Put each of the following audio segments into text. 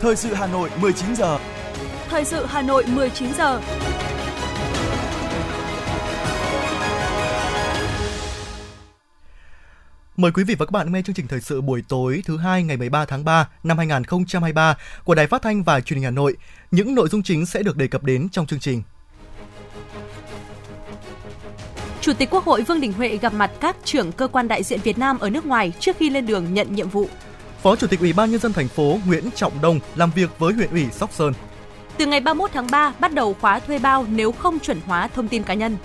Thời sự Hà Nội 19 giờ. Thời sự Hà Nội 19 giờ. Mời quý vị và các bạn nghe chương trình thời sự buổi tối thứ hai ngày 13 tháng 3 năm 2023 của Đài Phát thanh và Truyền hình Hà Nội. Những nội dung chính sẽ được đề cập đến trong chương trình. Chủ tịch Quốc hội Vương Đình Huệ gặp mặt các trưởng cơ quan đại diện Việt Nam ở nước ngoài trước khi lên đường nhận nhiệm vụ. Phó Chủ tịch Ủy ban nhân dân thành phố Nguyễn Trọng Đông làm việc với huyện ủy Sóc Sơn. Từ ngày 31 tháng 3 bắt đầu khóa thuê bao nếu không chuẩn hóa thông tin cá nhân.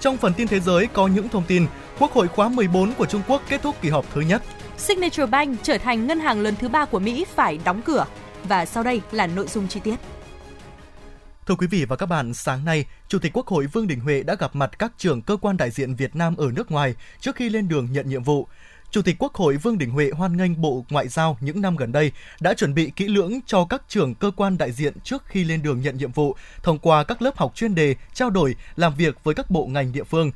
Trong phần tin thế giới có những thông tin Quốc hội khóa 14 của Trung Quốc kết thúc kỳ họp thứ nhất. Signature Bank trở thành ngân hàng lớn thứ ba của Mỹ phải đóng cửa. Và sau đây là nội dung chi tiết. Thưa quý vị và các bạn, sáng nay, Chủ tịch Quốc hội Vương Đình Huệ đã gặp mặt các trưởng cơ quan đại diện Việt Nam ở nước ngoài trước khi lên đường nhận nhiệm vụ. Chủ tịch Quốc hội Vương Đình Huệ hoan nghênh Bộ Ngoại giao những năm gần đây đã chuẩn bị kỹ lưỡng cho các trưởng cơ quan đại diện trước khi lên đường nhận nhiệm vụ thông qua các lớp học chuyên đề, trao đổi, làm việc với các bộ ngành địa phương.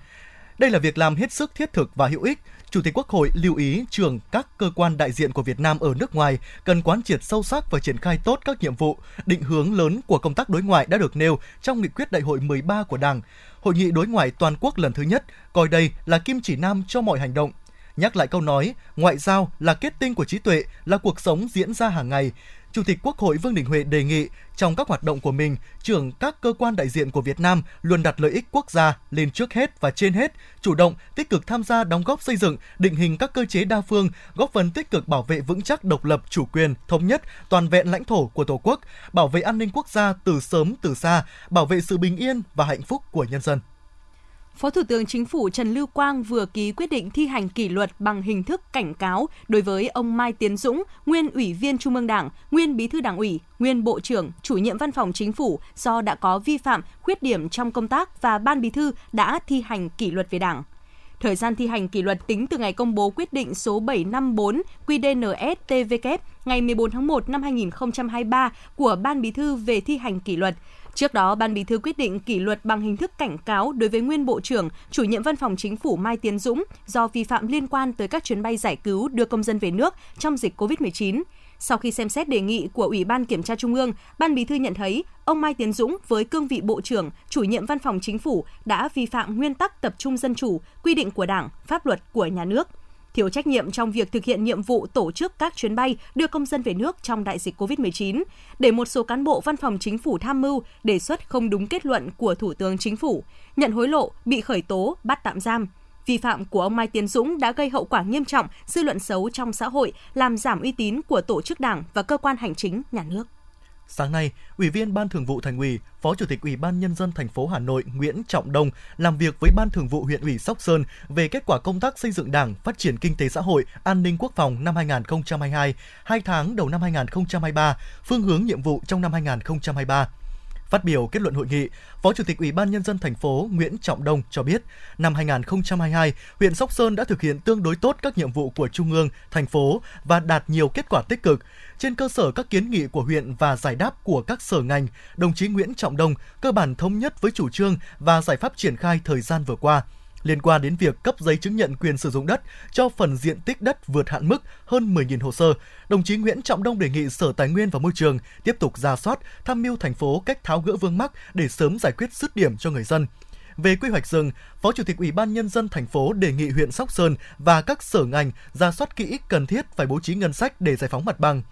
Đây là việc làm hết sức thiết thực và hữu ích. Chủ tịch Quốc hội lưu ý trưởng các cơ quan đại diện của Việt Nam ở nước ngoài cần quán triệt sâu sắc và triển khai tốt các nhiệm vụ, định hướng lớn của công tác đối ngoại đã được nêu trong nghị quyết đại hội 13 của Đảng. Hội nghị đối ngoại toàn quốc lần thứ nhất coi đây là kim chỉ nam cho mọi hành động, nhắc lại câu nói, ngoại giao là kết tinh của trí tuệ, là cuộc sống diễn ra hàng ngày. Chủ tịch Quốc hội Vương Đình Huệ đề nghị trong các hoạt động của mình, trưởng các cơ quan đại diện của Việt Nam luôn đặt lợi ích quốc gia lên trước hết và trên hết, chủ động, tích cực tham gia đóng góp xây dựng, định hình các cơ chế đa phương, góp phần tích cực bảo vệ vững chắc độc lập, chủ quyền, thống nhất, toàn vẹn lãnh thổ của Tổ quốc, bảo vệ an ninh quốc gia từ sớm từ xa, bảo vệ sự bình yên và hạnh phúc của nhân dân. Phó Thủ tướng Chính phủ Trần Lưu Quang vừa ký quyết định thi hành kỷ luật bằng hình thức cảnh cáo đối với ông Mai Tiến Dũng, nguyên Ủy viên Trung ương Đảng, nguyên Bí thư Đảng ủy, nguyên Bộ trưởng, chủ nhiệm Văn phòng Chính phủ do đã có vi phạm, khuyết điểm trong công tác và Ban Bí thư đã thi hành kỷ luật về Đảng. Thời gian thi hành kỷ luật tính từ ngày công bố quyết định số 754 QĐ-NS-TVK ngày 14 tháng 1 năm 2023 của Ban Bí thư về thi hành kỷ luật – Trước đó, Ban Bí thư quyết định kỷ luật bằng hình thức cảnh cáo đối với nguyên Bộ trưởng, chủ nhiệm Văn phòng Chính phủ Mai Tiến Dũng do vi phạm liên quan tới các chuyến bay giải cứu đưa công dân về nước trong dịch COVID-19. Sau khi xem xét đề nghị của Ủy ban Kiểm tra Trung ương, Ban Bí thư nhận thấy ông Mai Tiến Dũng với cương vị Bộ trưởng, chủ nhiệm Văn phòng Chính phủ đã vi phạm nguyên tắc tập trung dân chủ, quy định của Đảng, pháp luật của nhà nước – thiếu trách nhiệm trong việc thực hiện nhiệm vụ tổ chức các chuyến bay đưa công dân về nước trong đại dịch COVID-19, để một số cán bộ văn phòng chính phủ tham mưu đề xuất không đúng kết luận của Thủ tướng Chính phủ, nhận hối lộ, bị khởi tố, bắt tạm giam. Vi phạm của ông Mai Tiến Dũng đã gây hậu quả nghiêm trọng, dư luận xấu trong xã hội, làm giảm uy tín của tổ chức đảng và cơ quan hành chính nhà nước. Sáng nay, Ủy viên Ban Thường vụ Thành ủy, Phó Chủ tịch Ủy ban nhân dân thành phố Hà Nội Nguyễn Trọng Đông làm việc với Ban Thường vụ huyện ủy Sóc Sơn về kết quả công tác xây dựng Đảng, phát triển kinh tế xã hội, an ninh quốc phòng năm 2022, 2 tháng đầu năm 2023, phương hướng nhiệm vụ trong năm 2023. Phát biểu kết luận hội nghị, Phó Chủ tịch Ủy ban nhân dân thành phố Nguyễn Trọng Đông cho biết, năm 2022, huyện Sóc Sơn đã thực hiện tương đối tốt các nhiệm vụ của trung ương, thành phố và đạt nhiều kết quả tích cực. Trên cơ sở các kiến nghị của huyện và giải đáp của các sở ngành, đồng chí Nguyễn Trọng Đông cơ bản thống nhất với chủ trương và giải pháp triển khai thời gian vừa qua liên quan đến việc cấp giấy chứng nhận quyền sử dụng đất cho phần diện tích đất vượt hạn mức hơn 10.000 hồ sơ, đồng chí Nguyễn Trọng Đông đề nghị Sở Tài nguyên và Môi trường tiếp tục ra soát, tham mưu thành phố cách tháo gỡ vương mắc để sớm giải quyết dứt điểm cho người dân. Về quy hoạch rừng, Phó Chủ tịch Ủy ban Nhân dân thành phố đề nghị huyện Sóc Sơn và các sở ngành ra soát kỹ cần thiết phải bố trí ngân sách để giải phóng mặt bằng.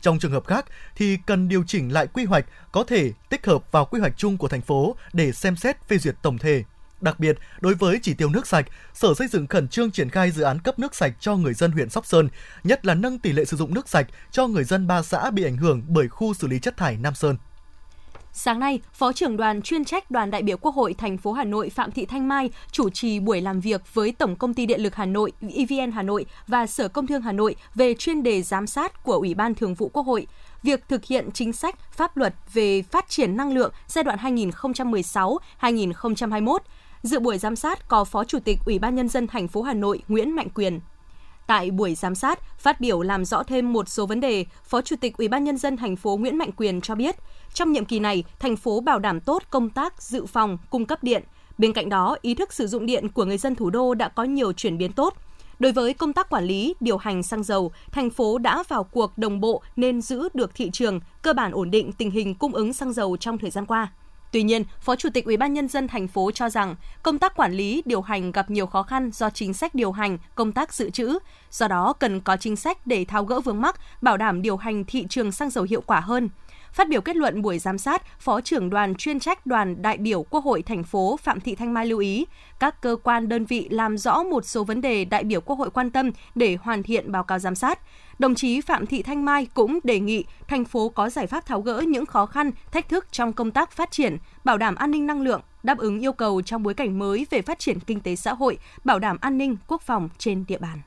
Trong trường hợp khác thì cần điều chỉnh lại quy hoạch có thể tích hợp vào quy hoạch chung của thành phố để xem xét phê duyệt tổng thể. Đặc biệt, đối với chỉ tiêu nước sạch, Sở Xây dựng khẩn trương triển khai dự án cấp nước sạch cho người dân huyện Sóc Sơn, nhất là nâng tỷ lệ sử dụng nước sạch cho người dân ba xã bị ảnh hưởng bởi khu xử lý chất thải Nam Sơn. Sáng nay, Phó trưởng đoàn chuyên trách Đoàn đại biểu Quốc hội thành phố Hà Nội Phạm Thị Thanh Mai chủ trì buổi làm việc với Tổng công ty Điện lực Hà Nội, EVN Hà Nội và Sở Công Thương Hà Nội về chuyên đề giám sát của Ủy ban Thường vụ Quốc hội việc thực hiện chính sách, pháp luật về phát triển năng lượng giai đoạn 2016-2021. Dự buổi giám sát có Phó Chủ tịch Ủy ban nhân dân thành phố Hà Nội Nguyễn Mạnh Quyền. Tại buổi giám sát, phát biểu làm rõ thêm một số vấn đề, Phó Chủ tịch Ủy ban nhân dân thành phố Nguyễn Mạnh Quyền cho biết, trong nhiệm kỳ này, thành phố bảo đảm tốt công tác dự phòng, cung cấp điện. Bên cạnh đó, ý thức sử dụng điện của người dân thủ đô đã có nhiều chuyển biến tốt. Đối với công tác quản lý, điều hành xăng dầu, thành phố đã vào cuộc đồng bộ nên giữ được thị trường, cơ bản ổn định tình hình cung ứng xăng dầu trong thời gian qua. Tuy nhiên, Phó Chủ tịch Ủy ban nhân dân thành phố cho rằng công tác quản lý, điều hành gặp nhiều khó khăn do chính sách điều hành, công tác dự trữ. Do đó, cần có chính sách để tháo gỡ vướng mắc, bảo đảm điều hành thị trường xăng dầu hiệu quả hơn. Phát biểu kết luận buổi giám sát, Phó trưởng đoàn chuyên trách đoàn đại biểu Quốc hội thành phố Phạm Thị Thanh Mai lưu ý, các cơ quan đơn vị làm rõ một số vấn đề đại biểu Quốc hội quan tâm để hoàn thiện báo cáo giám sát. Đồng chí Phạm Thị Thanh Mai cũng đề nghị thành phố có giải pháp tháo gỡ những khó khăn, thách thức trong công tác phát triển, bảo đảm an ninh năng lượng, đáp ứng yêu cầu trong bối cảnh mới về phát triển kinh tế xã hội, bảo đảm an ninh quốc phòng trên địa bàn.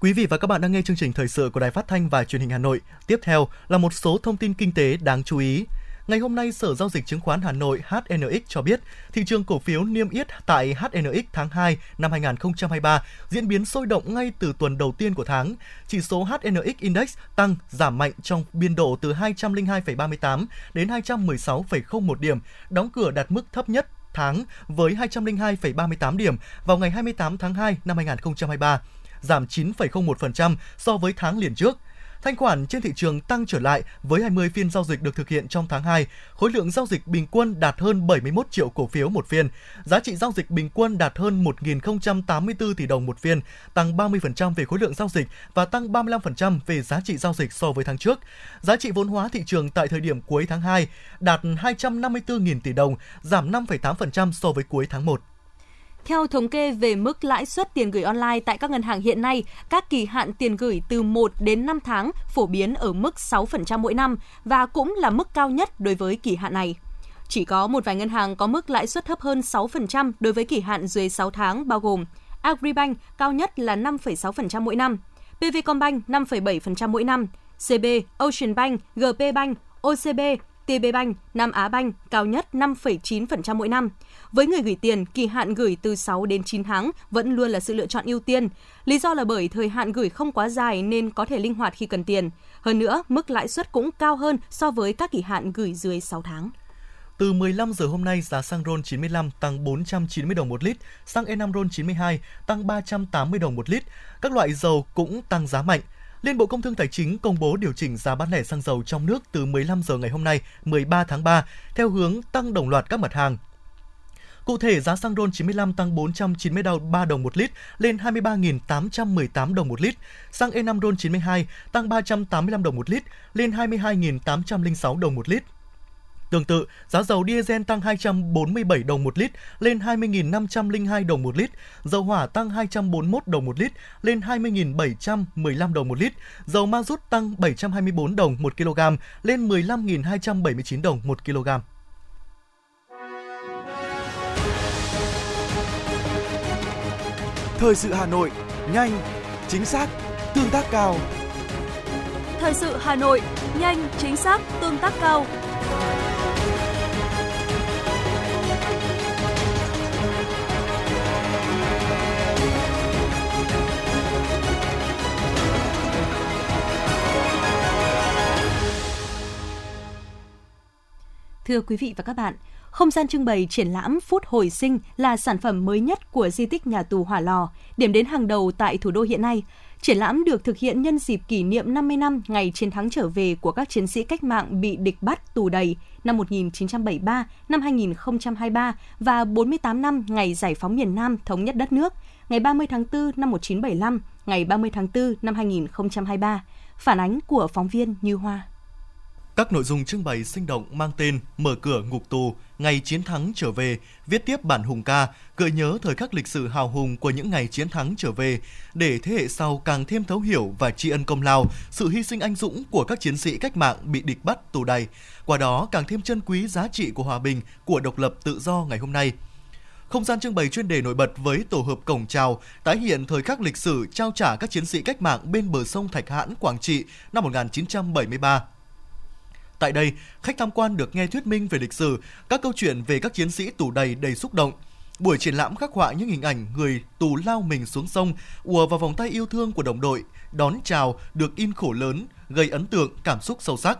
Quý vị và các bạn đang nghe chương trình thời sự của Đài Phát thanh và Truyền hình Hà Nội. Tiếp theo là một số thông tin kinh tế đáng chú ý. Ngày hôm nay, Sở Giao dịch Chứng khoán Hà Nội HNX cho biết, thị trường cổ phiếu niêm yết tại HNX tháng 2 năm 2023 diễn biến sôi động ngay từ tuần đầu tiên của tháng. Chỉ số HNX Index tăng, giảm mạnh trong biên độ từ 202,38 đến 216,01 điểm, đóng cửa đạt mức thấp nhất tháng với 202,38 điểm vào ngày 28 tháng 2 năm 2023 giảm 9,01% so với tháng liền trước. Thanh khoản trên thị trường tăng trở lại với 20 phiên giao dịch được thực hiện trong tháng 2. Khối lượng giao dịch bình quân đạt hơn 71 triệu cổ phiếu một phiên. Giá trị giao dịch bình quân đạt hơn 1.084 tỷ đồng một phiên, tăng 30% về khối lượng giao dịch và tăng 35% về giá trị giao dịch so với tháng trước. Giá trị vốn hóa thị trường tại thời điểm cuối tháng 2 đạt 254.000 tỷ đồng, giảm 5,8% so với cuối tháng 1. Theo thống kê về mức lãi suất tiền gửi online tại các ngân hàng hiện nay, các kỳ hạn tiền gửi từ 1 đến 5 tháng phổ biến ở mức 6% mỗi năm và cũng là mức cao nhất đối với kỳ hạn này. Chỉ có một vài ngân hàng có mức lãi suất thấp hơn 6% đối với kỳ hạn dưới 6 tháng bao gồm Agribank cao nhất là 5,6% mỗi năm, PVcombank 5,7% mỗi năm, CB, Ocean Bank, GP Bank, OCB, TB Bank, Nam Á Bank cao nhất 5,9% mỗi năm. Với người gửi tiền, kỳ hạn gửi từ 6 đến 9 tháng vẫn luôn là sự lựa chọn ưu tiên. Lý do là bởi thời hạn gửi không quá dài nên có thể linh hoạt khi cần tiền. Hơn nữa, mức lãi suất cũng cao hơn so với các kỳ hạn gửi dưới 6 tháng. Từ 15 giờ hôm nay, giá xăng RON 95 tăng 490 đồng một lít, xăng E5 RON 92 tăng 380 đồng một lít. Các loại dầu cũng tăng giá mạnh. Liên Bộ Công Thương Tài chính công bố điều chỉnh giá bán lẻ xăng dầu trong nước từ 15 giờ ngày hôm nay, 13 tháng 3, theo hướng tăng đồng loạt các mặt hàng. Cụ thể, giá xăng RON 95 tăng 493 đồng một lít lên 23.818 đồng một lít. Xăng E5 RON 92 tăng 385 đồng một lít lên 22.806 đồng một lít. Tương tự, giá dầu diesel tăng 247 đồng một lít lên 20.502 đồng một lít, dầu hỏa tăng 241 đồng một lít lên 20.715 đồng một lít, dầu ma rút tăng 724 đồng một kg lên 15.279 đồng một kg. Thời sự Hà Nội, nhanh, chính xác, tương tác cao. Thời sự Hà Nội, nhanh, chính xác, tương tác cao. Thưa quý vị và các bạn, không gian trưng bày triển lãm Phút Hồi Sinh là sản phẩm mới nhất của di tích nhà tù Hỏa Lò, điểm đến hàng đầu tại thủ đô hiện nay. Triển lãm được thực hiện nhân dịp kỷ niệm 50 năm ngày chiến thắng trở về của các chiến sĩ cách mạng bị địch bắt tù đầy năm 1973, năm 2023 và 48 năm ngày giải phóng miền Nam thống nhất đất nước, ngày 30 tháng 4 năm 1975, ngày 30 tháng 4 năm 2023. Phản ánh của phóng viên Như Hoa. Các nội dung trưng bày sinh động mang tên Mở cửa ngục tù, Ngày chiến thắng trở về, viết tiếp bản hùng ca, gợi nhớ thời khắc lịch sử hào hùng của những ngày chiến thắng trở về, để thế hệ sau càng thêm thấu hiểu và tri ân công lao, sự hy sinh anh dũng của các chiến sĩ cách mạng bị địch bắt tù đầy. Qua đó càng thêm trân quý giá trị của hòa bình, của độc lập tự do ngày hôm nay. Không gian trưng bày chuyên đề nổi bật với tổ hợp cổng chào tái hiện thời khắc lịch sử trao trả các chiến sĩ cách mạng bên bờ sông Thạch Hãn, Quảng Trị năm 1973 Tại đây, khách tham quan được nghe thuyết minh về lịch sử, các câu chuyện về các chiến sĩ tù đầy đầy xúc động. Buổi triển lãm khắc họa những hình ảnh người tù lao mình xuống sông, ùa vào vòng tay yêu thương của đồng đội, đón chào được in khổ lớn, gây ấn tượng, cảm xúc sâu sắc.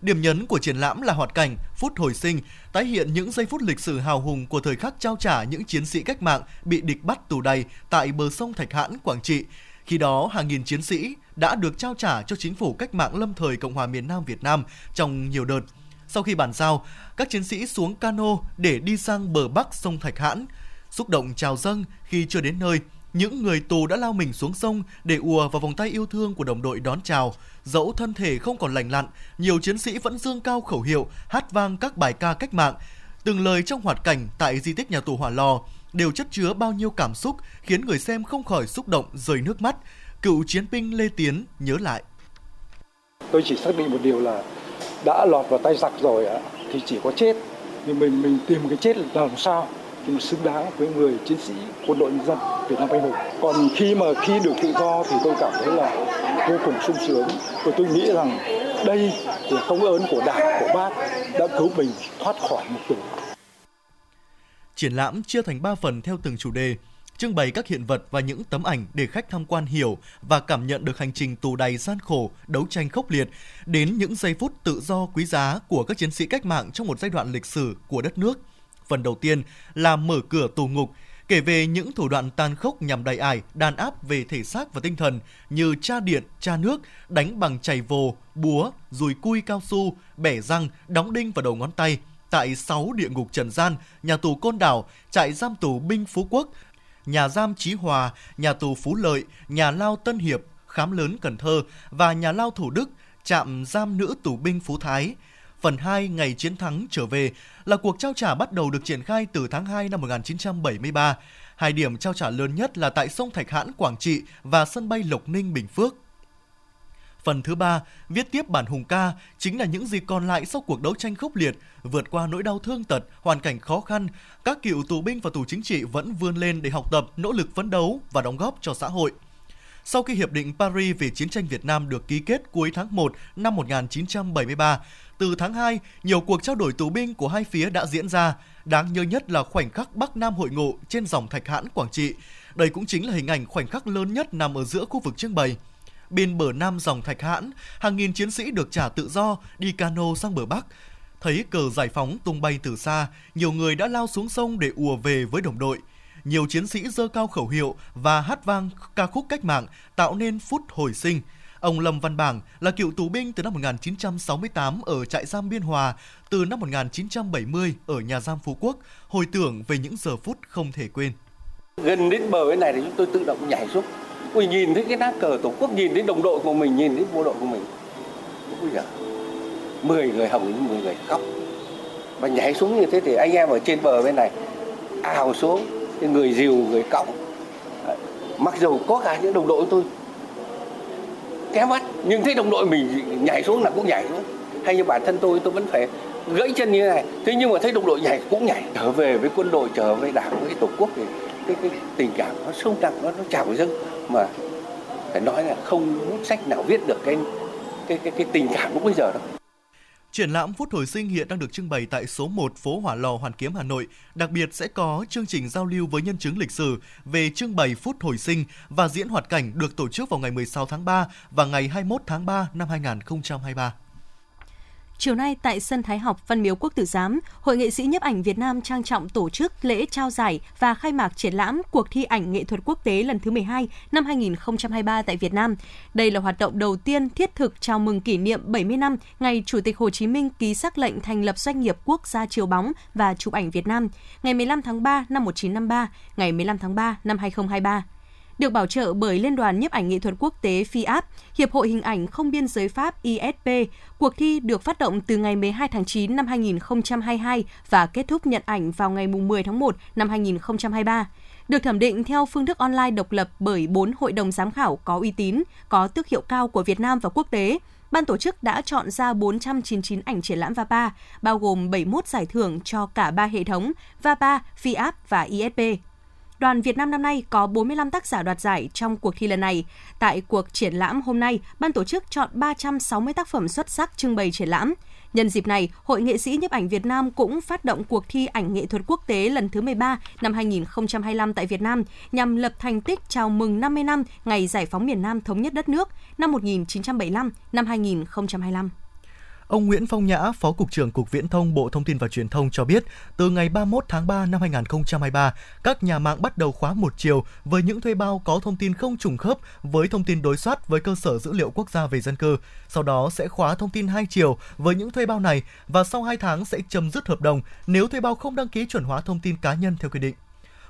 Điểm nhấn của triển lãm là hoạt cảnh Phút hồi sinh, tái hiện những giây phút lịch sử hào hùng của thời khắc trao trả những chiến sĩ cách mạng bị địch bắt tù đầy tại bờ sông Thạch Hãn, Quảng Trị. Khi đó, hàng nghìn chiến sĩ đã được trao trả cho chính phủ cách mạng lâm thời Cộng hòa miền Nam Việt Nam trong nhiều đợt. Sau khi bàn giao, các chiến sĩ xuống cano để đi sang bờ bắc sông Thạch Hãn. Xúc động chào dâng khi chưa đến nơi, những người tù đã lao mình xuống sông để ùa vào vòng tay yêu thương của đồng đội đón chào. Dẫu thân thể không còn lành lặn, nhiều chiến sĩ vẫn dương cao khẩu hiệu, hát vang các bài ca cách mạng. Từng lời trong hoạt cảnh tại di tích nhà tù Hỏa Lò đều chất chứa bao nhiêu cảm xúc khiến người xem không khỏi xúc động rơi nước mắt. Cựu chiến binh Lê Tiến nhớ lại. Tôi chỉ xác định một điều là đã lọt vào tay giặc rồi thì chỉ có chết. Nhưng mình mình tìm cái chết làm sao nhưng xứng đáng với người chiến sĩ quân đội nhân dân Việt Nam anh hùng. Còn khi mà khi được tự do thì tôi cảm thấy là vô cùng sung sướng. Và tôi nghĩ rằng đây là công ơn của Đảng, của Bác đã cứu mình thoát khỏi một tù. Triển lãm chia thành 3 phần theo từng chủ đề, trưng bày các hiện vật và những tấm ảnh để khách tham quan hiểu và cảm nhận được hành trình tù đầy gian khổ, đấu tranh khốc liệt, đến những giây phút tự do quý giá của các chiến sĩ cách mạng trong một giai đoạn lịch sử của đất nước – Phần đầu tiên là mở cửa tù ngục, kể về những thủ đoạn tàn khốc nhằm đầy ải, đàn áp về thể xác và tinh thần như tra điện, tra nước, đánh bằng chày vồ, búa, dùi cui cao su, bẻ răng, đóng đinh vào đầu ngón tay. Tại 6 địa ngục trần gian, nhà tù Côn Đảo, trại giam tù Binh Phú Quốc, nhà giam Chí Hòa, nhà tù Phú Lợi, nhà lao Tân Hiệp, khám lớn Cần Thơ và nhà lao Thủ Đức, trạm giam nữ tù binh Phú Thái. Phần 2 ngày chiến thắng trở về là cuộc trao trả bắt đầu được triển khai từ tháng 2 năm 1973. Hai điểm trao trả lớn nhất là tại sông Thạch Hãn, Quảng Trị và sân bay Lộc Ninh, Bình Phước. Phần thứ ba, viết tiếp bản hùng ca, chính là những gì còn lại sau cuộc đấu tranh khốc liệt, vượt qua nỗi đau thương tật, hoàn cảnh khó khăn, các cựu tù binh và tù chính trị vẫn vươn lên để học tập, nỗ lực phấn đấu và đóng góp cho xã hội. Sau khi Hiệp định Paris về chiến tranh Việt Nam được ký kết cuối tháng 1 năm 1973, từ tháng 2, nhiều cuộc trao đổi tù binh của hai phía đã diễn ra. Đáng nhớ nhất là khoảnh khắc Bắc Nam hội ngộ trên dòng Thạch Hãn, Quảng Trị. Đây cũng chính là hình ảnh khoảnh khắc lớn nhất nằm ở giữa khu vực trưng bày. Bên bờ nam dòng Thạch Hãn, hàng nghìn chiến sĩ được trả tự do đi cano sang bờ Bắc. Thấy cờ giải phóng tung bay từ xa, nhiều người đã lao xuống sông để ùa về với đồng đội. Nhiều chiến sĩ dơ cao khẩu hiệu và hát vang ca khúc cách mạng tạo nên phút hồi sinh – Ông Lâm Văn Bảng là cựu tù binh từ năm 1968 ở trại giam Biên Hòa, từ năm 1970 ở nhà giam Phú Quốc, hồi tưởng về những giờ phút không thể quên. Gần đến bờ bên này thì chúng tôi tự động nhảy xuống. Ui nhìn thấy cái lá cờ tổ quốc, nhìn thấy đồng đội của mình, nhìn thấy bộ đội của mình. Ui giời, 10 người hồng đến 10 người khóc. Và nhảy xuống như thế thì anh em ở trên bờ bên này ào xuống, người dìu, người cõng. Mặc dù có cả những đồng đội của tôi kém mắt nhưng thấy đồng đội mình nhảy xuống là cũng nhảy xuống hay như bản thân tôi tôi vẫn phải gãy chân như thế này thế nhưng mà thấy đồng đội nhảy cũng nhảy trở về với quân đội trở về đảng với tổ quốc thì cái, cái tình cảm nó sâu nặng nó nó trào dâng mà phải nói là không bút sách nào viết được cái cái cái, cái tình cảm lúc bây giờ đâu. Triển lãm Phút hồi sinh hiện đang được trưng bày tại số 1 phố Hỏa Lò Hoàn Kiếm Hà Nội. Đặc biệt sẽ có chương trình giao lưu với nhân chứng lịch sử về trưng bày Phút hồi sinh và diễn hoạt cảnh được tổ chức vào ngày 16 tháng 3 và ngày 21 tháng 3 năm 2023. Chiều nay tại sân Thái học Văn Miếu Quốc Tử Giám, Hội nghệ sĩ nhiếp ảnh Việt Nam trang trọng tổ chức lễ trao giải và khai mạc triển lãm cuộc thi ảnh nghệ thuật quốc tế lần thứ 12 năm 2023 tại Việt Nam. Đây là hoạt động đầu tiên thiết thực chào mừng kỷ niệm 70 năm ngày Chủ tịch Hồ Chí Minh ký xác lệnh thành lập doanh nghiệp quốc gia chiếu bóng và chụp ảnh Việt Nam ngày 15 tháng 3 năm 1953, ngày 15 tháng 3 năm 2023 được bảo trợ bởi Liên đoàn nhiếp ảnh nghệ thuật quốc tế FIAP, Hiệp hội Hình ảnh không biên giới Pháp ISP. Cuộc thi được phát động từ ngày 12 tháng 9 năm 2022 và kết thúc nhận ảnh vào ngày 10 tháng 1 năm 2023 được thẩm định theo phương thức online độc lập bởi 4 hội đồng giám khảo có uy tín, có tước hiệu cao của Việt Nam và quốc tế. Ban tổ chức đã chọn ra 499 ảnh triển lãm VAPA, bao gồm 71 giải thưởng cho cả ba hệ thống VAPA, FIAP và ISP. Đoàn Việt Nam năm nay có 45 tác giả đoạt giải trong cuộc thi lần này. Tại cuộc triển lãm hôm nay, ban tổ chức chọn 360 tác phẩm xuất sắc trưng bày triển lãm. Nhân dịp này, Hội nghệ sĩ nhiếp ảnh Việt Nam cũng phát động cuộc thi ảnh nghệ thuật quốc tế lần thứ 13 năm 2025 tại Việt Nam nhằm lập thành tích chào mừng 50 năm ngày giải phóng miền Nam thống nhất đất nước năm 1975 năm 2025. Ông Nguyễn Phong Nhã, Phó Cục trưởng Cục Viễn thông Bộ Thông tin và Truyền thông cho biết, từ ngày 31 tháng 3 năm 2023, các nhà mạng bắt đầu khóa một chiều với những thuê bao có thông tin không trùng khớp với thông tin đối soát với cơ sở dữ liệu quốc gia về dân cư. Sau đó sẽ khóa thông tin hai chiều với những thuê bao này và sau 2 tháng sẽ chấm dứt hợp đồng nếu thuê bao không đăng ký chuẩn hóa thông tin cá nhân theo quy định.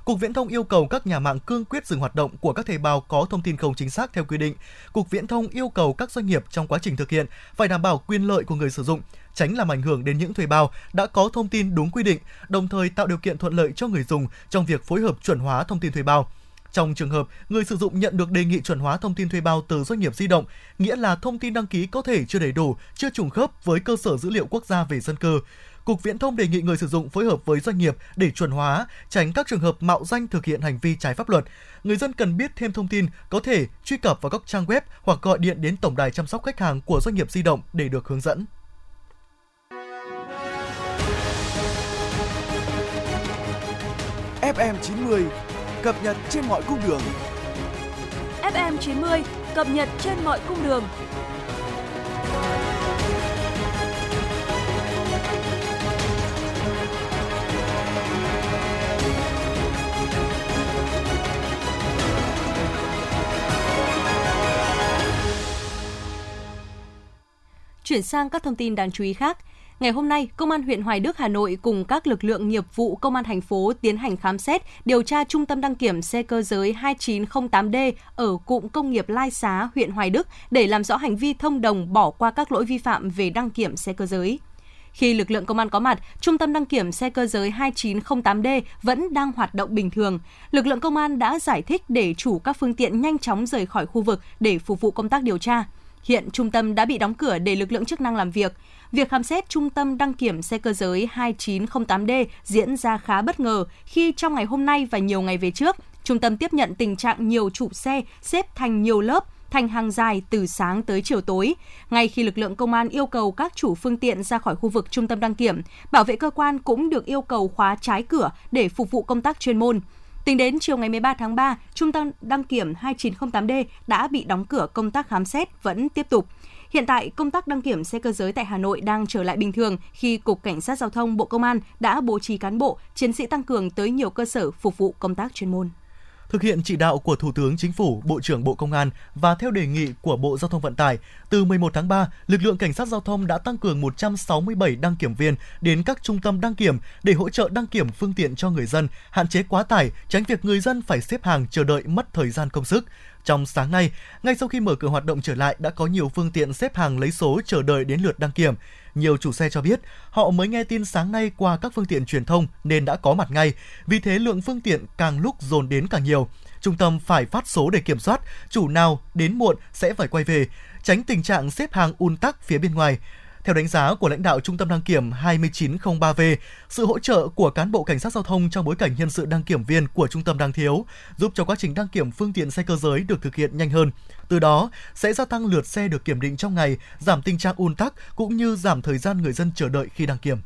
Cục Viễn thông yêu cầu các nhà mạng cương quyết dừng hoạt động của các thuê bao có thông tin không chính xác theo quy định. Cục Viễn thông yêu cầu các doanh nghiệp trong quá trình thực hiện phải đảm bảo quyền lợi của người sử dụng, tránh làm ảnh hưởng đến những thuê bao đã có thông tin đúng quy định, đồng thời tạo điều kiện thuận lợi cho người dùng trong việc phối hợp chuẩn hóa thông tin thuê bao. Trong trường hợp người sử dụng nhận được đề nghị chuẩn hóa thông tin thuê bao từ doanh nghiệp di động, nghĩa là thông tin đăng ký có thể chưa đầy đủ, chưa trùng khớp với cơ sở dữ liệu quốc gia về dân cư. Cục Viễn thông đề nghị người sử dụng phối hợp với doanh nghiệp để chuẩn hóa, tránh các trường hợp mạo danh thực hiện hành vi trái pháp luật. Người dân cần biết thêm thông tin có thể truy cập vào các trang web hoặc gọi điện đến tổng đài chăm sóc khách hàng của doanh nghiệp di động để được hướng dẫn. FM 90 cập nhật trên mọi cung đường. FM 90 cập nhật trên mọi cung đường. Chuyển sang các thông tin đáng chú ý khác. Ngày hôm nay, Công an huyện Hoài Đức, Hà Nội cùng các lực lượng nghiệp vụ Công an thành phố tiến hành khám xét, điều tra trung tâm đăng kiểm xe cơ giới 2908D ở cụm công nghiệp Lai Xá, huyện Hoài Đức để làm rõ hành vi thông đồng bỏ qua các lỗi vi phạm về đăng kiểm xe cơ giới. Khi lực lượng công an có mặt, trung tâm đăng kiểm xe cơ giới 2908D vẫn đang hoạt động bình thường. Lực lượng công an đã giải thích để chủ các phương tiện nhanh chóng rời khỏi khu vực để phục vụ công tác điều tra. Hiện trung tâm đã bị đóng cửa để lực lượng chức năng làm việc. Việc khám xét trung tâm đăng kiểm xe cơ giới 2908D diễn ra khá bất ngờ khi trong ngày hôm nay và nhiều ngày về trước, trung tâm tiếp nhận tình trạng nhiều chủ xe xếp thành nhiều lớp thành hàng dài từ sáng tới chiều tối. Ngay khi lực lượng công an yêu cầu các chủ phương tiện ra khỏi khu vực trung tâm đăng kiểm, bảo vệ cơ quan cũng được yêu cầu khóa trái cửa để phục vụ công tác chuyên môn. Tính đến chiều ngày 13 tháng 3, Trung tâm đăng kiểm 2908D đã bị đóng cửa công tác khám xét vẫn tiếp tục. Hiện tại, công tác đăng kiểm xe cơ giới tại Hà Nội đang trở lại bình thường khi Cục Cảnh sát Giao thông Bộ Công an đã bố trí cán bộ, chiến sĩ tăng cường tới nhiều cơ sở phục vụ công tác chuyên môn. Thực hiện chỉ đạo của Thủ tướng Chính phủ, Bộ trưởng Bộ Công an và theo đề nghị của Bộ Giao thông Vận tải, từ 11 tháng 3, lực lượng cảnh sát giao thông đã tăng cường 167 đăng kiểm viên đến các trung tâm đăng kiểm để hỗ trợ đăng kiểm phương tiện cho người dân, hạn chế quá tải, tránh việc người dân phải xếp hàng chờ đợi mất thời gian công sức. Trong sáng nay, ngay sau khi mở cửa hoạt động trở lại đã có nhiều phương tiện xếp hàng lấy số chờ đợi đến lượt đăng kiểm. Nhiều chủ xe cho biết họ mới nghe tin sáng nay qua các phương tiện truyền thông nên đã có mặt ngay, vì thế lượng phương tiện càng lúc dồn đến càng nhiều. Trung tâm phải phát số để kiểm soát, chủ nào đến muộn sẽ phải quay về, tránh tình trạng xếp hàng un tắc phía bên ngoài. Theo đánh giá của lãnh đạo Trung tâm đăng kiểm 2903V, sự hỗ trợ của cán bộ cảnh sát giao thông trong bối cảnh nhân sự đăng kiểm viên của trung tâm đang thiếu, giúp cho quá trình đăng kiểm phương tiện xe cơ giới được thực hiện nhanh hơn. Từ đó sẽ gia tăng lượt xe được kiểm định trong ngày, giảm tình trạng ùn tắc cũng như giảm thời gian người dân chờ đợi khi đăng kiểm.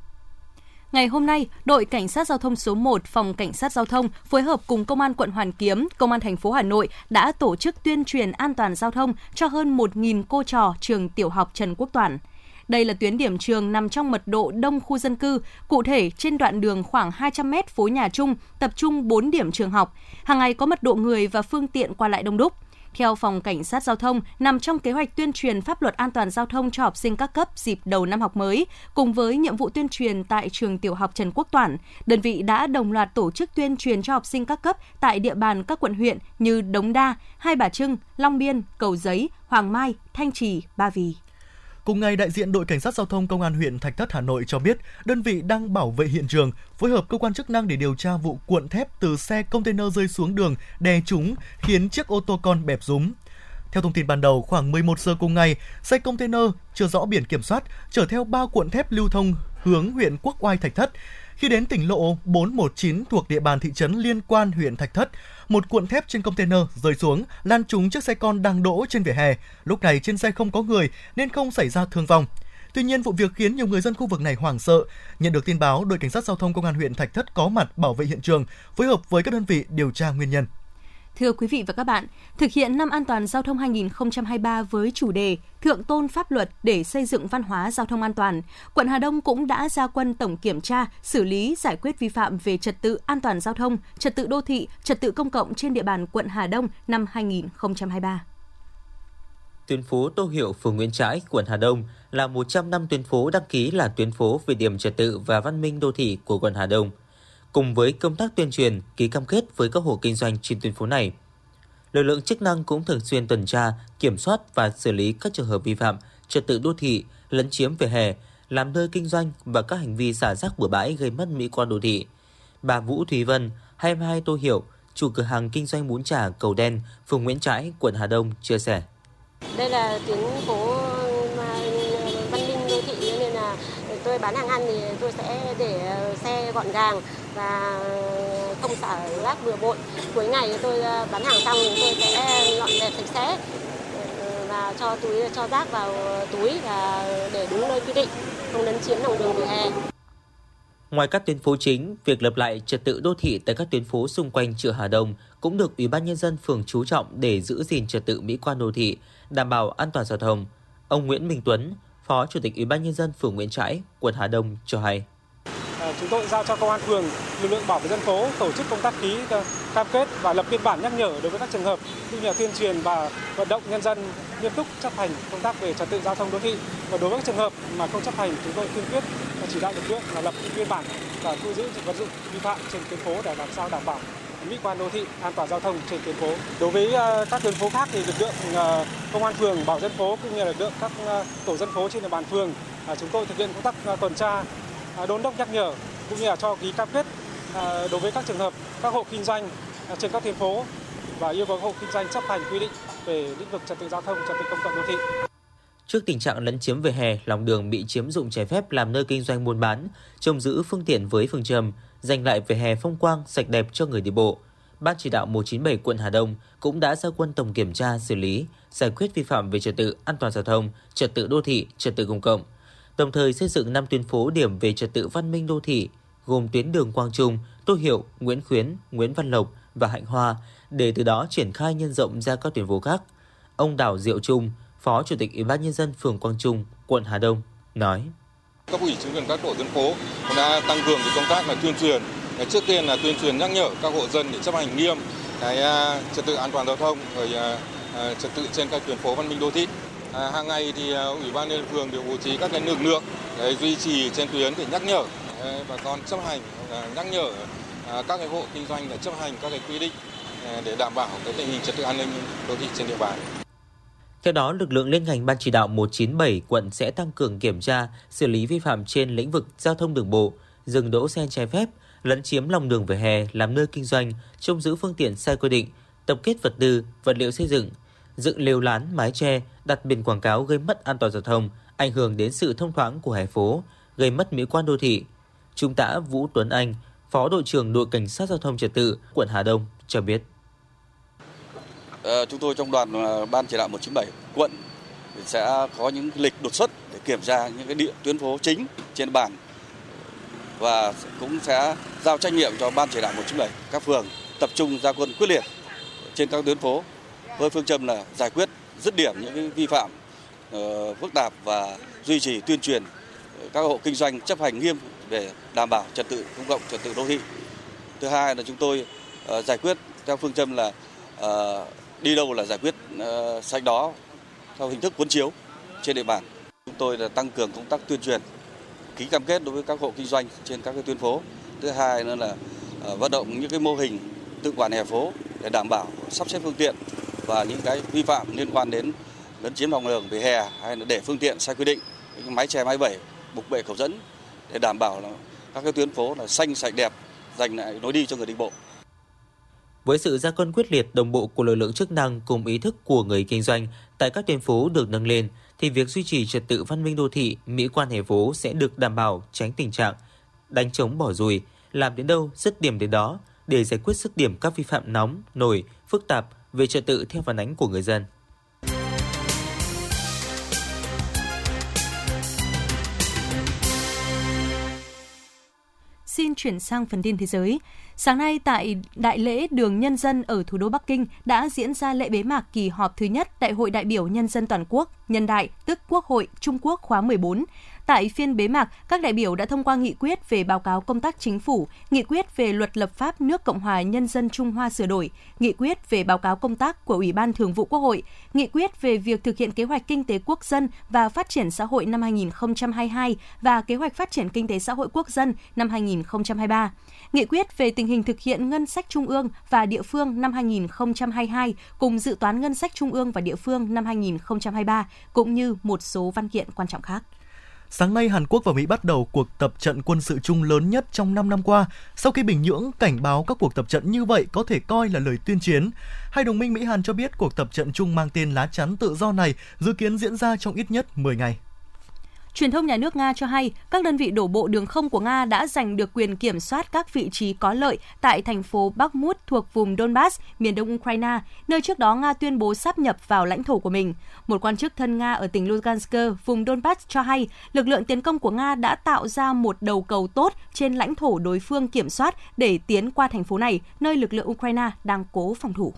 Ngày hôm nay, đội cảnh sát giao thông số 1 phòng cảnh sát giao thông phối hợp cùng công an quận Hoàn Kiếm, công an thành phố Hà Nội đã tổ chức tuyên truyền an toàn giao thông cho hơn 1.000 cô trò trường tiểu học Trần Quốc Toản. Đây là tuyến điểm trường nằm trong mật độ đông khu dân cư, cụ thể trên đoạn đường khoảng 200 m phố nhà Trung, tập trung 4 điểm trường học. Hàng ngày có mật độ người và phương tiện qua lại đông đúc. Theo Phòng Cảnh sát Giao thông, nằm trong kế hoạch tuyên truyền pháp luật an toàn giao thông cho học sinh các cấp dịp đầu năm học mới, cùng với nhiệm vụ tuyên truyền tại trường tiểu học Trần Quốc Toản, đơn vị đã đồng loạt tổ chức tuyên truyền cho học sinh các cấp tại địa bàn các quận huyện như Đống Đa, Hai Bà Trưng, Long Biên, Cầu Giấy, Hoàng Mai, Thanh Trì, Ba Vì. Cùng ngày, đại diện đội cảnh sát giao thông công an huyện Thạch Thất Hà Nội cho biết, đơn vị đang bảo vệ hiện trường, phối hợp cơ quan chức năng để điều tra vụ cuộn thép từ xe container rơi xuống đường đè trúng khiến chiếc ô tô con bẹp rúm. Theo thông tin ban đầu, khoảng 11 giờ cùng ngày, xe container chưa rõ biển kiểm soát chở theo ba cuộn thép lưu thông hướng huyện Quốc Oai Thạch Thất. Khi đến tỉnh lộ 419 thuộc địa bàn thị trấn liên quan huyện Thạch Thất, một cuộn thép trên container rơi xuống, lan trúng chiếc xe con đang đỗ trên vỉa hè. Lúc này trên xe không có người nên không xảy ra thương vong. Tuy nhiên, vụ việc khiến nhiều người dân khu vực này hoảng sợ. Nhận được tin báo, đội cảnh sát giao thông công an huyện Thạch Thất có mặt bảo vệ hiện trường, phối hợp với các đơn vị điều tra nguyên nhân. Thưa quý vị và các bạn, thực hiện năm an toàn giao thông 2023 với chủ đề Thượng tôn pháp luật để xây dựng văn hóa giao thông an toàn, quận Hà Đông cũng đã ra quân tổng kiểm tra, xử lý, giải quyết vi phạm về trật tự an toàn giao thông, trật tự đô thị, trật tự công cộng trên địa bàn quận Hà Đông năm 2023. Tuyến phố Tô Hiệu, phường Nguyễn Trãi, quận Hà Đông là 100 năm tuyến phố đăng ký là tuyến phố về điểm trật tự và văn minh đô thị của quận Hà Đông – cùng với công tác tuyên truyền, ký cam kết với các hộ kinh doanh trên tuyến phố này. Lực lượng chức năng cũng thường xuyên tuần tra, kiểm soát và xử lý các trường hợp vi phạm trật tự đô thị, lấn chiếm vỉa hè, làm nơi kinh doanh và các hành vi xả rác bừa bãi gây mất mỹ quan đô thị. Bà Vũ Thúy Vân, 22 Tô Hiểu, chủ cửa hàng kinh doanh bún chả Cầu Đen, phường Nguyễn Trãi, quận Hà Đông chia sẻ. Đây là tuyến phố văn minh đô thị nên là tôi bán hàng ăn thì tôi sẽ để xe gọn gàng và không xả rác bừa bộn. Cuối ngày tôi ờ, bán hàng xong thì tôi sẽ dọn dẹp sạch sẽ ờ, và cho túi cho rác vào túi và để đúng nơi quy định, không lấn chiếm lòng đường vỉa hè. Ngoài các tuyến phố chính, việc lập lại trật tự đô thị tại các tuyến phố xung quanh chợ Hà Đông cũng được Ủy ban nhân dân phường chú trọng để giữ gìn trật tự mỹ quan đô thị, đảm bảo an toàn giao thông. Ông Nguyễn Minh Tuấn, Phó Chủ tịch Ủy ban nhân dân phường Nguyễn Trãi, quận Hà Đông cho hay chúng tôi giao cho công an phường, lực lượng bảo vệ dân phố tổ chức công tác ký ờ, cam kết và lập biên bản nhắc nhở đối với các trường hợp cũng như là tuyên truyền và vận động nhân dân nghiêm túc chấp hành công tác về trật tự giao thông đô thị và đối với các trường hợp mà không chấp hành chúng tôi kiên quyết chỉ đạo lực lượng là lập biên bản và thu giữ vật dụng vi phạm trên tuyến phố để làm sao đảm bảo mỹ quan đô thị, an toàn giao thông trên tuyến phố. Đối với ờ, các tuyến phố khác thì lực lượng ờ, công an phường, bảo dân phố cũng như là lực lượng các tổ dân phố trên địa bàn phường à, chúng tôi thực hiện công tác tuần tra À, đôn đốc nhắc nhở cũng như là cho ký cam kết à, đối với các trường hợp các hộ kinh doanh à, trên các tuyến phố và yêu cầu hộ kinh doanh chấp hành quy định về lĩnh vực trật tự giao thông, trật tự công cộng đô thị. Trước tình trạng lấn chiếm về hè, lòng đường bị chiếm dụng trái phép làm nơi kinh doanh buôn bán, trông giữ phương tiện với phương châm dành lại về hè phong quang, sạch đẹp cho người đi bộ. Ban chỉ đạo 197 quận Hà Đông cũng đã ra quân tổng kiểm tra, xử lý, giải quyết vi phạm về trật tự an toàn giao thông, trật tự đô thị, trật tự công cộng, đồng thời xây dựng 5 tuyến phố điểm về trật tự văn minh đô thị, gồm tuyến đường Quang Trung, Tô Hiệu, Nguyễn Khuyến, Nguyễn Văn Lộc và Hạnh Hoa, để từ đó triển khai nhân rộng ra các tuyến phố khác. Ông Đào Diệu Trung, Phó Chủ tịch Ủy ban nhân dân phường Quang Trung, quận Hà Đông nói: Cấp ủy chính quyền các tổ dân phố đã tăng cường cái công tác là tuyên truyền. Trước tiên là tuyên truyền nhắc nhở các hộ dân để chấp hành nghiêm cái à, trật tự an toàn giao thông rồi à, à, trật tự trên các tuyến phố văn minh đô thị. À, hàng ngày thì à, ủy ban nhân phường đều bố trí các cái lực lượng để duy trì trên tuyến để nhắc nhở à, bà con chấp hành à, nhắc nhở à, các cái hộ kinh doanh để chấp hành các cái quy định để đảm bảo cái tình hình trật tự an ninh đô thị trên địa bàn. Theo đó, lực lượng liên ngành Ban chỉ đạo 197 quận sẽ tăng cường kiểm tra, xử lý vi phạm trên lĩnh vực giao thông đường bộ, dừng đỗ xe trái phép, lấn chiếm lòng đường vỉa hè làm nơi kinh doanh, trông giữ phương tiện sai quy định, tập kết vật tư, vật liệu xây dựng, dựng lều lán, mái che, đặt biển quảng cáo gây mất an toàn giao thông, ảnh hưởng đến sự thông thoáng của hè phố, gây mất mỹ quan đô thị. Trung tá Vũ Tuấn Anh, Phó đội trưởng đội cảnh sát giao thông trật tự quận Hà Đông cho biết. À, chúng tôi trong đoàn ờ, ban chỉ đạo 197 quận sẽ có những lịch đột xuất để kiểm tra những cái địa tuyến phố chính trên bản và cũng sẽ giao trách nhiệm cho ban chỉ đạo 197 các phường tập trung ra quân quyết liệt trên các tuyến phố với phương châm là giải quyết dứt điểm những vi phạm ờ, phức tạp và duy trì tuyên truyền ờ, các hộ kinh doanh chấp hành nghiêm để đảm bảo trật tự công cộng, trật tự đô thị. Thứ hai là chúng tôi ờ, giải quyết theo phương châm là đi đâu là giải quyết sạch đó theo hình thức cuốn chiếu trên địa bàn. Chúng tôi là tăng cường công tác tuyên truyền, ký cam kết đối với các hộ kinh doanh trên các cái tuyến phố. Thứ hai nữa là vận động những cái mô hình tự quản hè phố để đảm bảo sắp xếp phương tiện và những cái vi phạm liên quan đến lấn chiếm lòng đường vỉa hè hay là để phương tiện sai quy định những máy chè máy bẩy bục bệ cầu dẫn để đảm bảo là các cái tuyến phố là xanh sạch đẹp dành lại lối đi cho người đi bộ. Với sự gia quân quyết liệt đồng bộ của lực lượng chức năng cùng ý thức của người kinh doanh tại các tuyến phố được nâng lên, thì việc duy trì trật tự văn minh đô thị, mỹ quan hè phố sẽ được đảm bảo tránh tình trạng đánh trống bỏ rùi, làm đến đâu dứt điểm đến đó để giải quyết sức điểm các vi phạm nóng, nổi, phức tạp về trật tự theo phản ánh của người dân. xin chuyển sang phần tin thế giới. Sáng nay tại Đại lễ Đường Nhân dân ở thủ đô Bắc Kinh đã diễn ra lễ bế mạc kỳ họp thứ nhất Đại hội đại biểu Nhân dân toàn quốc, Nhân đại, tức Quốc hội Trung Quốc khóa 14. Tại phiên bế mạc, các đại biểu đã thông qua nghị quyết về báo cáo công tác chính phủ, nghị quyết về luật lập pháp nước Cộng hòa Nhân dân Trung Hoa sửa đổi, nghị quyết về báo cáo công tác của Ủy ban Thường vụ Quốc hội, nghị quyết về việc thực hiện kế hoạch kinh tế quốc dân và phát triển xã hội năm 2022 và kế hoạch phát triển kinh tế xã hội quốc dân năm 2023 nghị quyết về tình hình thực hiện ngân sách trung ương và địa phương năm 2022 cùng dự toán ngân sách trung ương và địa phương năm 2023 cũng như một số văn kiện quan trọng khác. Sáng nay, Hàn Quốc và Mỹ bắt đầu cuộc tập trận quân sự chung lớn nhất trong 5 năm qua, sau khi Bình Nhưỡng cảnh báo các cuộc tập trận như vậy có thể coi là lời tuyên chiến. Hai đồng minh Mỹ-Hàn cho biết cuộc tập trận chung mang tên lá chắn tự do này dự kiến diễn ra trong ít nhất 10 ngày. Truyền thông nhà nước Nga cho hay các đơn vị đổ bộ đường không của Nga đã giành được quyền kiểm soát các vị trí có lợi tại thành phố Bakhmut thuộc vùng Donbass, miền đông Ukraine, nơi trước đó Nga tuyên bố sắp nhập vào lãnh thổ của mình. Một quan chức thân Nga ở tỉnh Lugansk, vùng Donbass cho hay lực lượng tiến công của Nga đã tạo ra một đầu cầu tốt trên lãnh thổ đối phương kiểm soát để tiến qua thành phố này, nơi lực lượng Ukraine đang cố phòng thủ.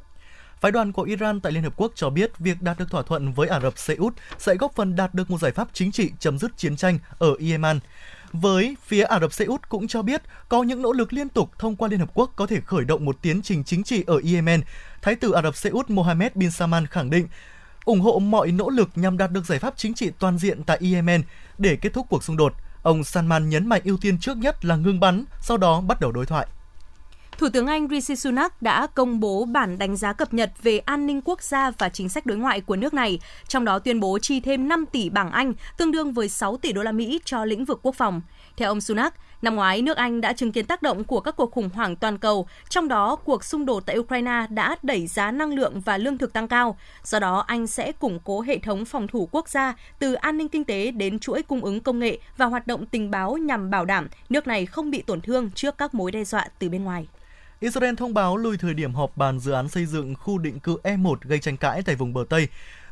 Phái đoàn của Iran tại Liên Hợp Quốc cho biết việc đạt được thỏa thuận với Ả Rập Xê Út sẽ góp phần đạt được một giải pháp chính trị chấm dứt chiến tranh ở Yemen. Với phía Ả Rập Xê Út cũng cho biết có những nỗ lực liên tục thông qua Liên Hợp Quốc có thể khởi động một tiến trình chính trị ở Yemen. Thái tử Ả Rập Xê Út Mohammed bin Salman khẳng định ủng hộ mọi nỗ lực nhằm đạt được giải pháp chính trị toàn diện tại Yemen để kết thúc cuộc xung đột. Ông Salman nhấn mạnh ưu tiên trước nhất là ngừng bắn, sau đó bắt đầu đối thoại. Thủ tướng Anh Rishi Sunak đã công bố bản đánh giá cập nhật về an ninh quốc gia và chính sách đối ngoại của nước này, trong đó tuyên bố chi thêm 5 tỷ bảng Anh, tương đương với 6 tỷ đô la Mỹ cho lĩnh vực quốc phòng. Theo ông Sunak, năm ngoái nước Anh đã chứng kiến tác động của các cuộc khủng hoảng toàn cầu, trong đó cuộc xung đột tại Ukraine đã đẩy giá năng lượng và lương thực tăng cao. Do đó, Anh sẽ củng cố hệ thống phòng thủ quốc gia từ an ninh kinh tế đến chuỗi cung ứng công nghệ và hoạt động tình báo nhằm bảo đảm nước này không bị tổn thương trước các mối đe dọa từ bên ngoài. Israel thông báo lùi thời điểm họp bàn dự án xây dựng khu định cư E1 gây tranh cãi tại vùng bờ Tây.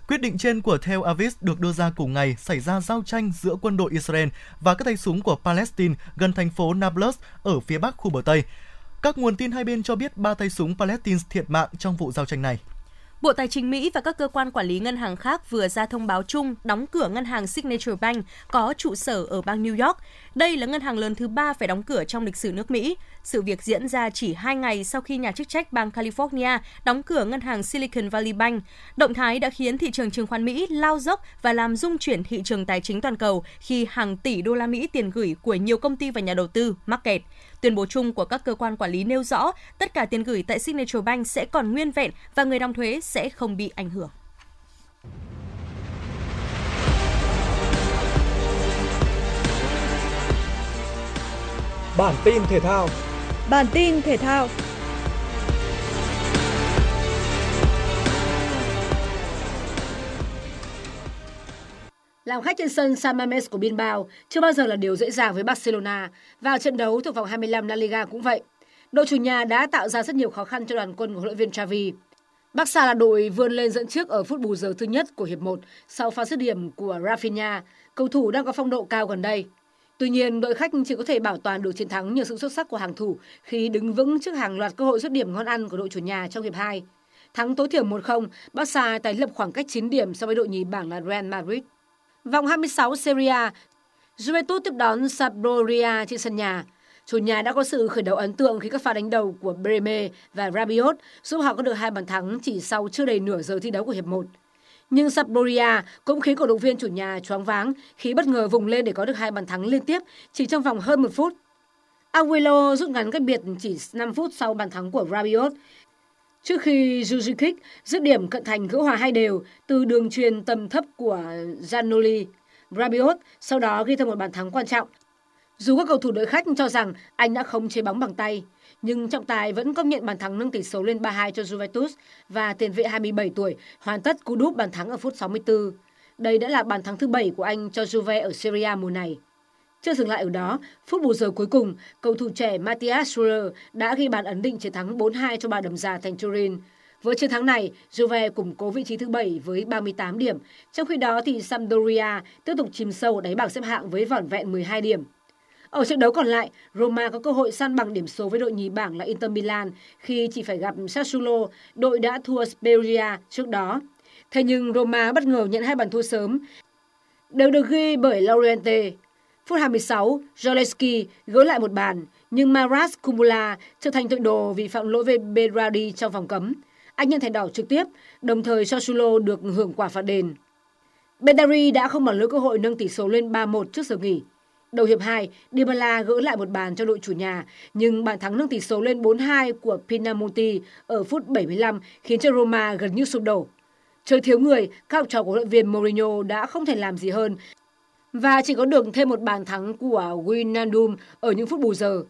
Quyết định trên của Tel Aviv được đưa ra cùng ngày xảy ra giao tranh giữa quân đội Israel và các tay súng của Palestine gần thành phố Nablus ở phía bắc khu bờ Tây. Các nguồn tin hai bên cho biết ba tay súng Palestine thiệt mạng trong vụ giao tranh này. Bộ Tài chính Mỹ và các cơ quan quản lý ngân hàng khác vừa ra thông báo chung đóng cửa ngân hàng Signature Bank có trụ sở ở bang New York. Đây là ngân hàng lớn thứ ba phải đóng cửa trong lịch sử nước Mỹ. Sự việc diễn ra chỉ hai ngày sau khi nhà chức trách bang California đóng cửa ngân hàng Silicon Valley Bank. Động thái đã khiến thị trường chứng khoán Mỹ lao dốc và làm rung chuyển thị trường tài chính toàn cầu khi hàng tỷ đô la Mỹ tiền gửi của nhiều công ty và nhà đầu tư mắc kẹt. Tuyên bố chung của các cơ quan quản lý nêu rõ tất cả tiền gửi tại Signature Bank sẽ còn nguyên vẹn và người đóng thuế sẽ không bị ảnh hưởng. Bản tin thể thao Bản tin thể thao Làm khách trên sân San Mamés của Bilbao chưa bao giờ là điều dễ dàng với Barcelona. Vào trận đấu thuộc vòng 25 La Liga cũng vậy. Đội chủ nhà đã tạo ra rất nhiều khó khăn cho đoàn quân của huấn luyện viên Xavi. Barca là đội vươn lên dẫn trước ở phút bù giờ thứ nhất của hiệp 1 sau pha dứt điểm của Rafinha, cầu thủ đang có phong độ cao gần đây. Tuy nhiên, đội khách chỉ có thể bảo toàn được chiến thắng nhờ sự xuất sắc của hàng thủ khi đứng vững trước hàng loạt cơ hội dứt điểm ngon ăn của đội chủ nhà trong hiệp 2. Thắng tối thiểu 1-0, Barca tái lập khoảng cách 9 điểm so với đội nhì bảng là Real Madrid. Vòng 26 Serie A, Juventus tiếp đón Sampdoria trên sân nhà. Chủ nhà đã có sự khởi đầu ấn tượng khi các pha đánh đầu của Breme và Rabiot giúp họ có được hai bàn thắng chỉ sau chưa đầy nửa giờ thi đấu của hiệp 1. Nhưng Sampdoria cũng khiến cổ động viên chủ nhà choáng váng khi bất ngờ vùng lên để có được hai bàn thắng liên tiếp chỉ trong vòng hơn một phút. aguilo rút ngắn cách biệt chỉ 5 phút sau bàn thắng của Rabiot. Trước khi Jujikic dứt điểm cận thành gỡ hòa hai đều từ đường truyền tầm thấp của Zanoli, Rabiot sau đó ghi thêm một bàn thắng quan trọng. Dù các cầu thủ đội khách cho rằng anh đã không chế bóng bằng tay, nhưng trọng tài vẫn công nhận bàn thắng nâng tỷ số lên 3-2 cho Juventus và tiền vệ 27 tuổi hoàn tất cú đúp bàn thắng ở phút 64. Đây đã là bàn thắng thứ 7 của anh cho Juve ở Serie A mùa này. Chưa dừng lại ở đó, phút bù giờ cuối cùng, cầu thủ trẻ Matthias Schuller đã ghi bàn ấn định chiến thắng 4-2 cho bà đầm già thành Turin. Với chiến thắng này, Juve củng cố vị trí thứ 7 với 38 điểm. Trong khi đó thì Sampdoria tiếp tục chìm sâu đáy bảng xếp hạng với vỏn vẹn 12 điểm. Ở trận đấu còn lại, Roma có cơ hội săn bằng điểm số với đội nhì bảng là Inter Milan khi chỉ phải gặp Sassuolo, đội đã thua Spezia trước đó. Thế nhưng Roma bất ngờ nhận hai bàn thua sớm, đều được ghi bởi Laurenti. Phút 26, Joleski gỡ lại một bàn, nhưng Maras Kumula trở thành tội đồ vì phạm lỗi về Berardi trong vòng cấm. Anh nhận thẻ đỏ trực tiếp, đồng thời Sassuolo được hưởng quả phạt đền. Bedari đã không bỏ lỡ cơ hội nâng tỷ số lên 3-1 trước giờ nghỉ. Đầu hiệp 2, Dybala gỡ lại một bàn cho đội chủ nhà, nhưng bàn thắng nâng tỷ số lên 4-2 của Pinamonti ở phút 75 khiến cho Roma gần như sụp đổ. Chơi thiếu người, các học trò của huấn luyện viên Mourinho đã không thể làm gì hơn và chỉ có được thêm một bàn thắng của Wijnaldum ở những phút bù giờ.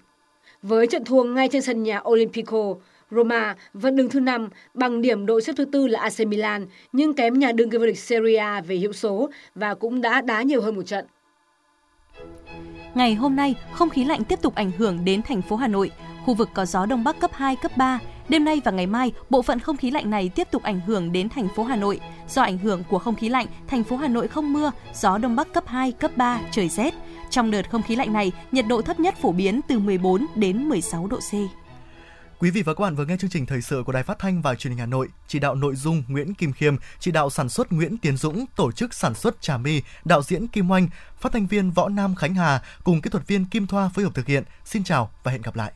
Với trận thua ngay trên sân nhà Olympico, Roma vẫn đứng thứ 5 bằng điểm đội xếp thứ tư là AC Milan nhưng kém nhà đương kim vô địch Serie A về hiệu số và cũng đã đá nhiều hơn một trận. Ngày hôm nay, không khí lạnh tiếp tục ảnh hưởng đến thành phố Hà Nội. Khu vực có gió đông bắc cấp 2, cấp 3. Đêm nay và ngày mai, bộ phận không khí lạnh này tiếp tục ảnh hưởng đến thành phố Hà Nội. Do ảnh hưởng của không khí lạnh, thành phố Hà Nội không mưa, gió đông bắc cấp 2, cấp 3, trời rét. Trong đợt không khí lạnh này, nhiệt độ thấp nhất phổ biến từ 14 đến 16 độ C. Quý vị và các bạn vừa nghe chương trình thời sự của Đài Phát thanh và Truyền hình Hà Nội, chỉ đạo nội dung Nguyễn Kim Khiêm, chỉ đạo sản xuất Nguyễn Tiến Dũng, tổ chức sản xuất Trà My, đạo diễn Kim Oanh, phát thanh viên Võ Nam Khánh Hà cùng kỹ thuật viên Kim Thoa phối hợp thực hiện. Xin chào và hẹn gặp lại.